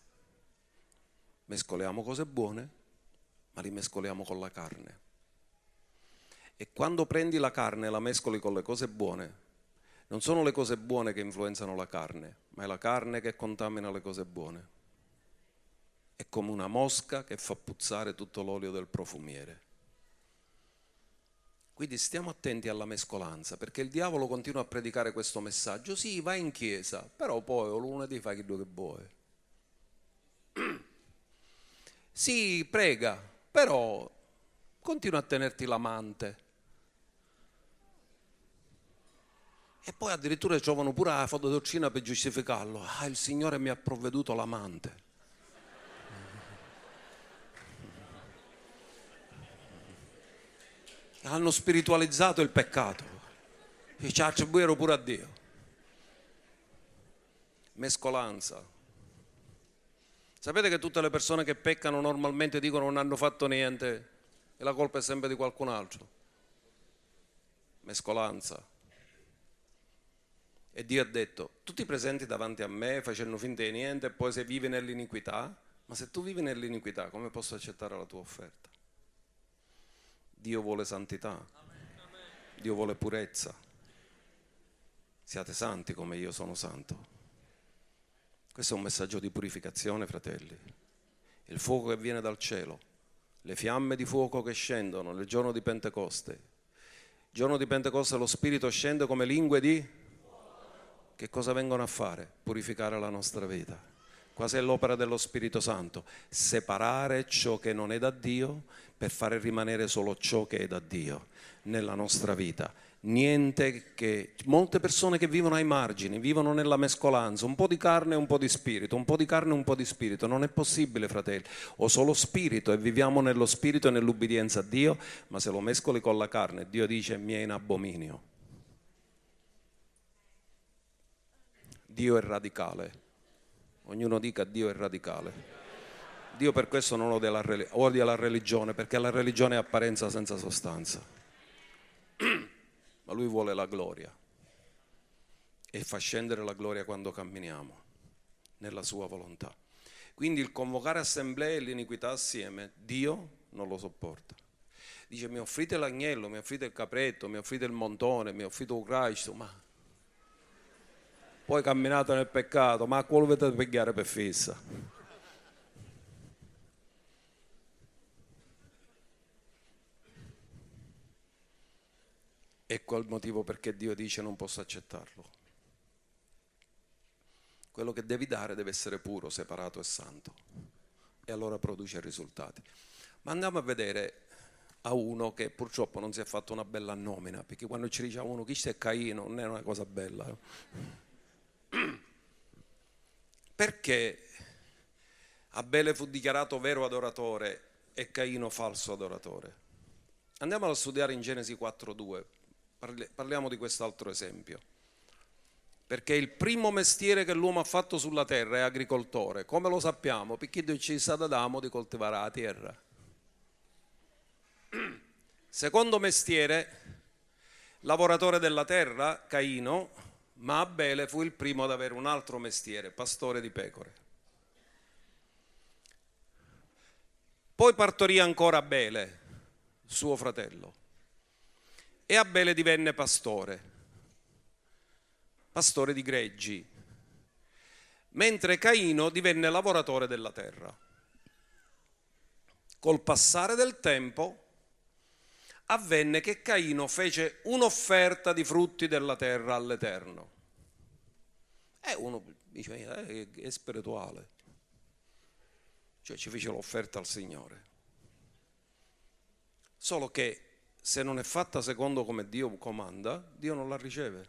Mescoliamo cose buone, ma li mescoliamo con la carne. E quando prendi la carne e la mescoli con le cose buone, non sono le cose buone che influenzano la carne, ma è la carne che contamina le cose buone. È come una mosca che fa puzzare tutto l'olio del profumiere. Quindi stiamo attenti alla mescolanza, perché il diavolo continua a predicare questo messaggio. Sì, vai in chiesa, però poi o lunedì fai quello che vuoi. Sì, prega, però continua a tenerti l'amante. E poi addirittura trovano pure la fotodocina per giustificarlo. Ah, il Signore mi ha provveduto l'amante. hanno spiritualizzato il peccato e ci attribuirono pure a Dio. Mescolanza. Sapete che tutte le persone che peccano normalmente dicono non hanno fatto niente e la colpa è sempre di qualcun altro. Mescolanza. E Dio ha detto, tu ti presenti davanti a me facendo finta di niente e poi se vivi nell'iniquità, ma se tu vivi nell'iniquità come posso accettare la tua offerta? Dio vuole santità, Dio vuole purezza. Siate santi come io sono santo. Questo è un messaggio di purificazione, fratelli. Il fuoco che viene dal cielo, le fiamme di fuoco che scendono nel giorno di Pentecoste. Il giorno di Pentecoste lo Spirito scende come lingue di... Che cosa vengono a fare? Purificare la nostra vita. Quasi è l'opera dello Spirito Santo, separare ciò che non è da Dio per fare rimanere solo ciò che è da Dio nella nostra vita. Niente che molte persone che vivono ai margini, vivono nella mescolanza, un po' di carne e un po' di spirito, un po' di carne e un po' di spirito. Non è possibile, fratelli. O solo spirito e viviamo nello spirito e nell'ubbidienza a Dio, ma se lo mescoli con la carne, Dio dice mi è in abominio. Dio è radicale. Ognuno dica Dio è radicale. Dio per questo non odia la, odia la religione, perché la religione è apparenza senza sostanza. Ma lui vuole la gloria e fa scendere la gloria quando camminiamo nella sua volontà. Quindi il convocare assemblee e l'iniquità assieme, Dio non lo sopporta. Dice mi offrite l'agnello, mi offrite il capretto, mi offrite il montone, mi offrite un Cristo, ma poi camminate nel peccato, ma quello volete pigliare per fissa. Ecco il motivo perché Dio dice non posso accettarlo. Quello che devi dare deve essere puro, separato e santo. E allora produce risultati. Ma andiamo a vedere a uno che purtroppo non si è fatto una bella nomina, perché quando ci diciamo uno chi è Caino non è una cosa bella. Perché Abele fu dichiarato vero adoratore e Caino falso adoratore? Andiamo a studiare in Genesi 4.2, parliamo di quest'altro esempio. Perché il primo mestiere che l'uomo ha fatto sulla terra è agricoltore. Come lo sappiamo? Perché Dio ci sa damo di coltivare la terra. Secondo mestiere, lavoratore della terra, Caino, ma Abele fu il primo ad avere un altro mestiere, pastore di pecore. Poi partorì ancora Abele, suo fratello, e Abele divenne pastore, pastore di greggi, mentre Caino divenne lavoratore della terra. Col passare del tempo avvenne che Caino fece un'offerta di frutti della terra all'Eterno. E uno dice, eh, è spirituale. Cioè ci fece l'offerta al Signore. Solo che se non è fatta secondo come Dio comanda, Dio non la riceve.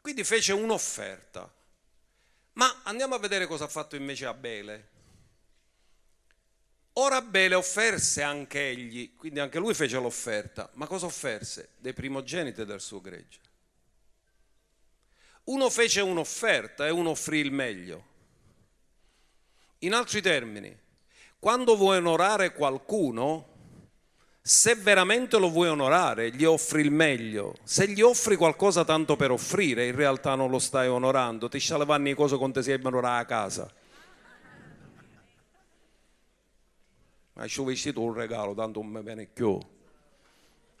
Quindi fece un'offerta. Ma andiamo a vedere cosa ha fatto invece Abele. Ora Abele offerse anche egli, quindi anche lui fece l'offerta, ma cosa offerse? Dei primogeniti del suo gregge. Uno fece un'offerta e uno offrì il meglio. In altri termini, quando vuoi onorare qualcuno, Se veramente lo vuoi onorare, gli offri il meglio. Se gli offri qualcosa tanto per offrire, in realtà non lo stai onorando. Ti stai levando le cose con te si onorare a casa. Ma ci ho vestito un regalo, tanto non mi viene più.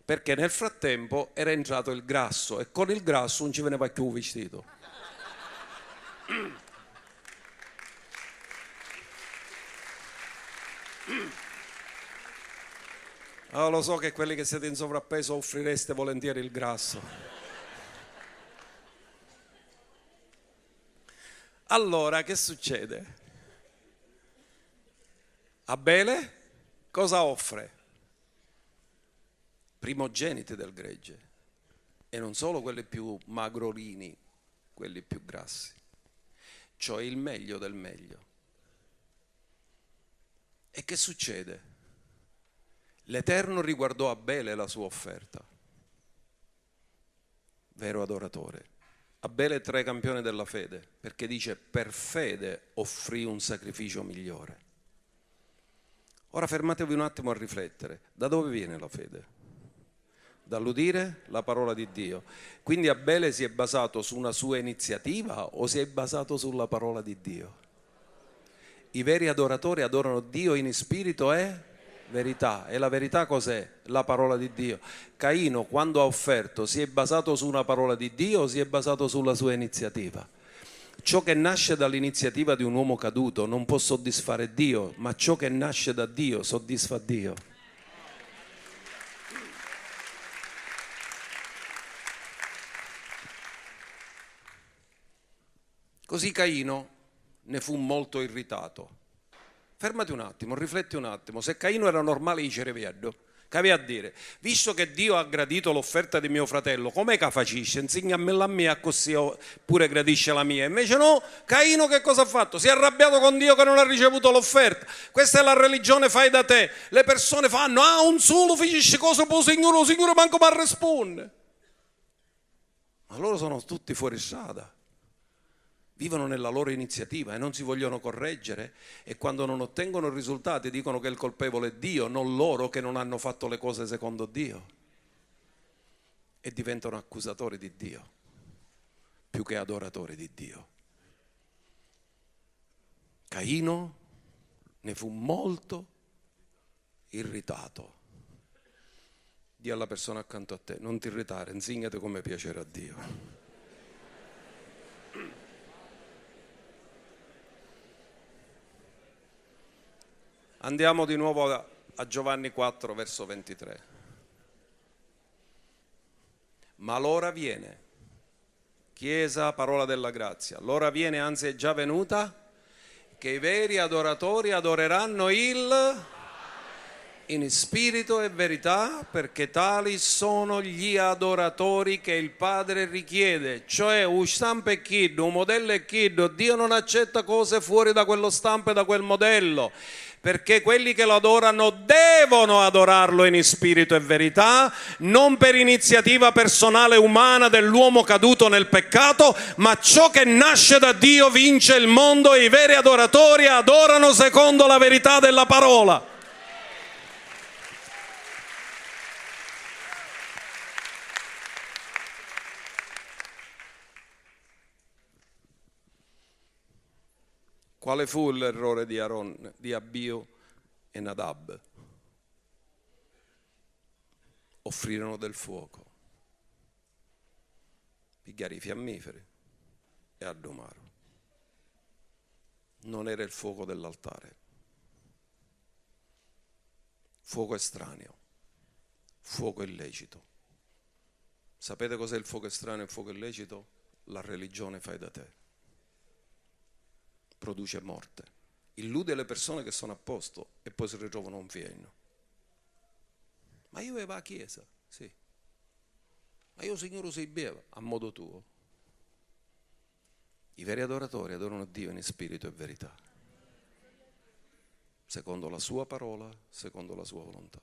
Perché nel frattempo era entrato il grasso e con il grasso non ci veniva più vestito. Oh, lo so che quelli che siete in sovrappeso offrireste volentieri il grasso. Allora, che succede? Abele cosa offre? Primogeniti del gregge. E non solo quelli più magrolini, quelli più grassi. Cioè il meglio del meglio. E che succede? L'Eterno riguardò Abele la sua offerta. Vero adoratore. Abele è tre campione della fede, perché dice per fede offrì un sacrificio migliore. Ora fermatevi un attimo a riflettere. Da dove viene la fede? Dall'udire la parola di Dio. Quindi Abele si è basato su una sua iniziativa o si è basato sulla parola di Dio? I veri adoratori adorano Dio in spirito e verità. E la verità cos'è? La parola di Dio. Caino quando ha offerto si è basato su una parola di Dio o si è basato sulla sua iniziativa? Ciò che nasce dall'iniziativa di un uomo caduto non può soddisfare Dio, ma ciò che nasce da Dio soddisfa Dio. Così Caino ne fu molto irritato Fermati un attimo, rifletti un attimo. Se Caino era normale di cereviello, che aveva a dire, visto che Dio ha gradito l'offerta di mio fratello, com'è che facisce? Insegnami la mia così pure gradisce la mia. Invece no, Caino che cosa ha fatto? Si è arrabbiato con Dio che non ha ricevuto l'offerta. Questa è la religione fai da te. Le persone fanno, ah un solo ficisce cosa può Signore, il Signore manco mi risponde. Ma loro sono tutti fuori strada vivono nella loro iniziativa e non si vogliono correggere e quando non ottengono risultati dicono che il colpevole è Dio, non loro che non hanno fatto le cose secondo Dio e diventano accusatori di Dio più che adoratori di Dio. Caino ne fu molto irritato. Dì alla persona accanto a te, non ti irritare, insegnate come piacere a Dio. Andiamo di nuovo a Giovanni 4, verso 23. Ma l'ora viene, Chiesa, parola della grazia, l'ora viene, anzi è già venuta, che i veri adoratori adoreranno il in spirito e verità, perché tali sono gli adoratori che il Padre richiede, cioè un stampo e kid, un modello e kid, Dio non accetta cose fuori da quello stampo e da quel modello perché quelli che lo adorano devono adorarlo in spirito e verità, non per iniziativa personale umana dell'uomo caduto nel peccato, ma ciò che nasce da Dio vince il mondo e i veri adoratori adorano secondo la verità della parola. Quale fu l'errore di Aaron, di Abio e Nadab? Offrirono del fuoco, pigliare i fiammiferi e addomaro. Non era il fuoco dell'altare, fuoco estraneo, fuoco illecito. Sapete cos'è il fuoco estraneo e il fuoco illecito? La religione fai da te produce morte. Illude le persone che sono a posto e poi si ritrovano un fieno. Ma io avevo a chiesa, sì. Ma io Signore si beve a modo tuo. I veri adoratori adorano Dio in spirito e verità, secondo la sua parola, secondo la sua volontà.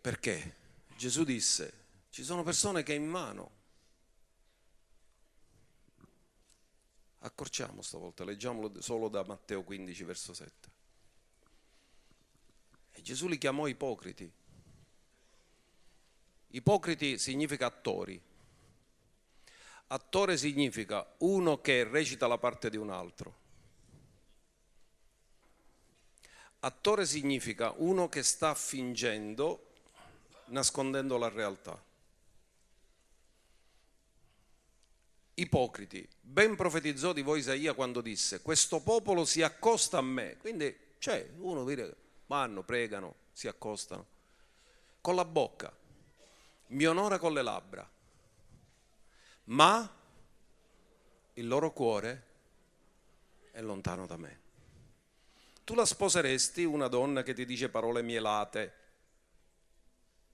Perché Gesù disse, ci sono persone che in mano Accorciamo stavolta, leggiamolo solo da Matteo 15, verso 7. Gesù li chiamò ipocriti. Ipocriti significa attori. Attore significa uno che recita la parte di un altro. Attore significa uno che sta fingendo, nascondendo la realtà. Ipocriti, ben profetizzò di voi Isaia quando disse, questo popolo si accosta a me. Quindi c'è uno dire, vanno, pregano, si accostano, con la bocca, mi onora con le labbra, ma il loro cuore è lontano da me. Tu la sposeresti una donna che ti dice parole mielate,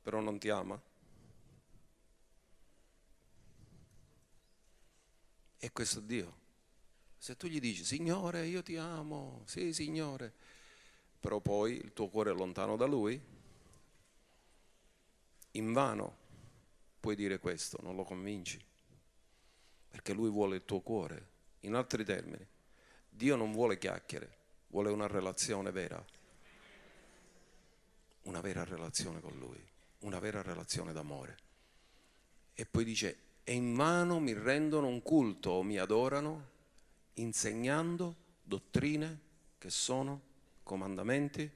però non ti ama? E questo è Dio. Se tu gli dici, Signore, io ti amo, sì, Signore, però poi il tuo cuore è lontano da Lui, in vano puoi dire questo, non lo convinci, perché Lui vuole il tuo cuore. In altri termini, Dio non vuole chiacchiere, vuole una relazione vera, una vera relazione con Lui, una vera relazione d'amore. E poi dice, e in mano mi rendono un culto o mi adorano insegnando dottrine che sono comandamenti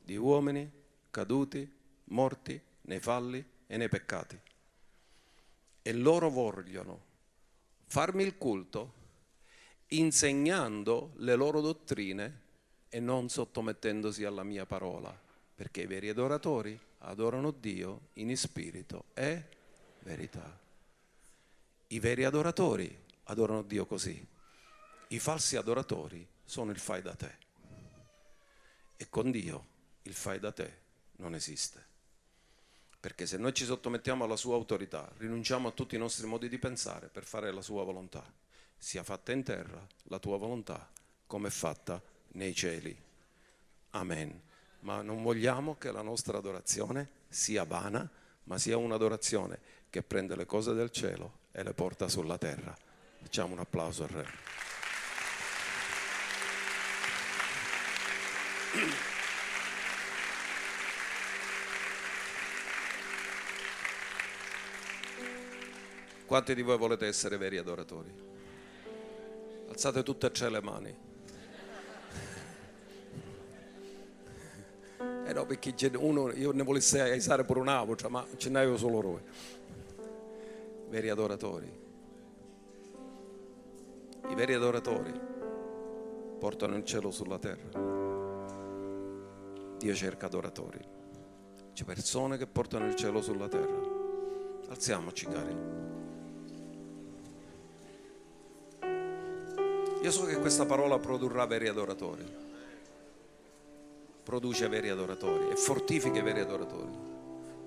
di uomini caduti, morti nei falli e nei peccati. E loro vogliono farmi il culto insegnando le loro dottrine e non sottomettendosi alla mia parola, perché i veri adoratori adorano Dio in spirito e verità. I veri adoratori adorano Dio così, i falsi adoratori sono il fai da te e con Dio il fai da te non esiste. Perché se noi ci sottomettiamo alla sua autorità, rinunciamo a tutti i nostri modi di pensare per fare la sua volontà, sia fatta in terra la tua volontà come è fatta nei cieli. Amen. Ma non vogliamo che la nostra adorazione sia vana, ma sia un'adorazione che prende le cose del cielo e le porta sulla terra. Facciamo un applauso al Re. Quanti di voi volete essere veri adoratori? Alzate tutte e tre le mani. Eh no, perché uno, io ne volessi aiutare pure un'altra, ma ce n'avevo solo noi. Veri adoratori. I veri adoratori portano il cielo sulla terra. Dio cerca adoratori. C'è persone che portano il cielo sulla terra. Alziamoci, cari. Io so che questa parola produrrà veri adoratori produce veri adoratori e fortifica i veri adoratori.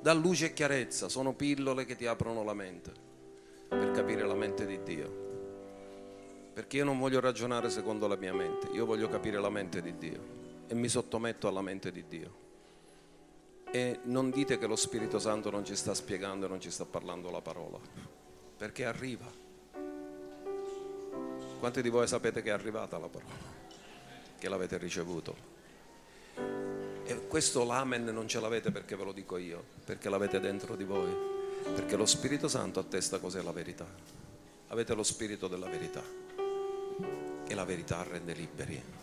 Dà luce e chiarezza, sono pillole che ti aprono la mente per capire la mente di Dio. Perché io non voglio ragionare secondo la mia mente, io voglio capire la mente di Dio e mi sottometto alla mente di Dio. E non dite che lo Spirito Santo non ci sta spiegando non ci sta parlando la parola, perché arriva. Quanti di voi sapete che è arrivata la parola? Che l'avete ricevuto? E questo l'amen non ce l'avete perché ve lo dico io, perché l'avete dentro di voi, perché lo Spirito Santo attesta cos'è la verità. Avete lo Spirito della verità e la verità rende liberi.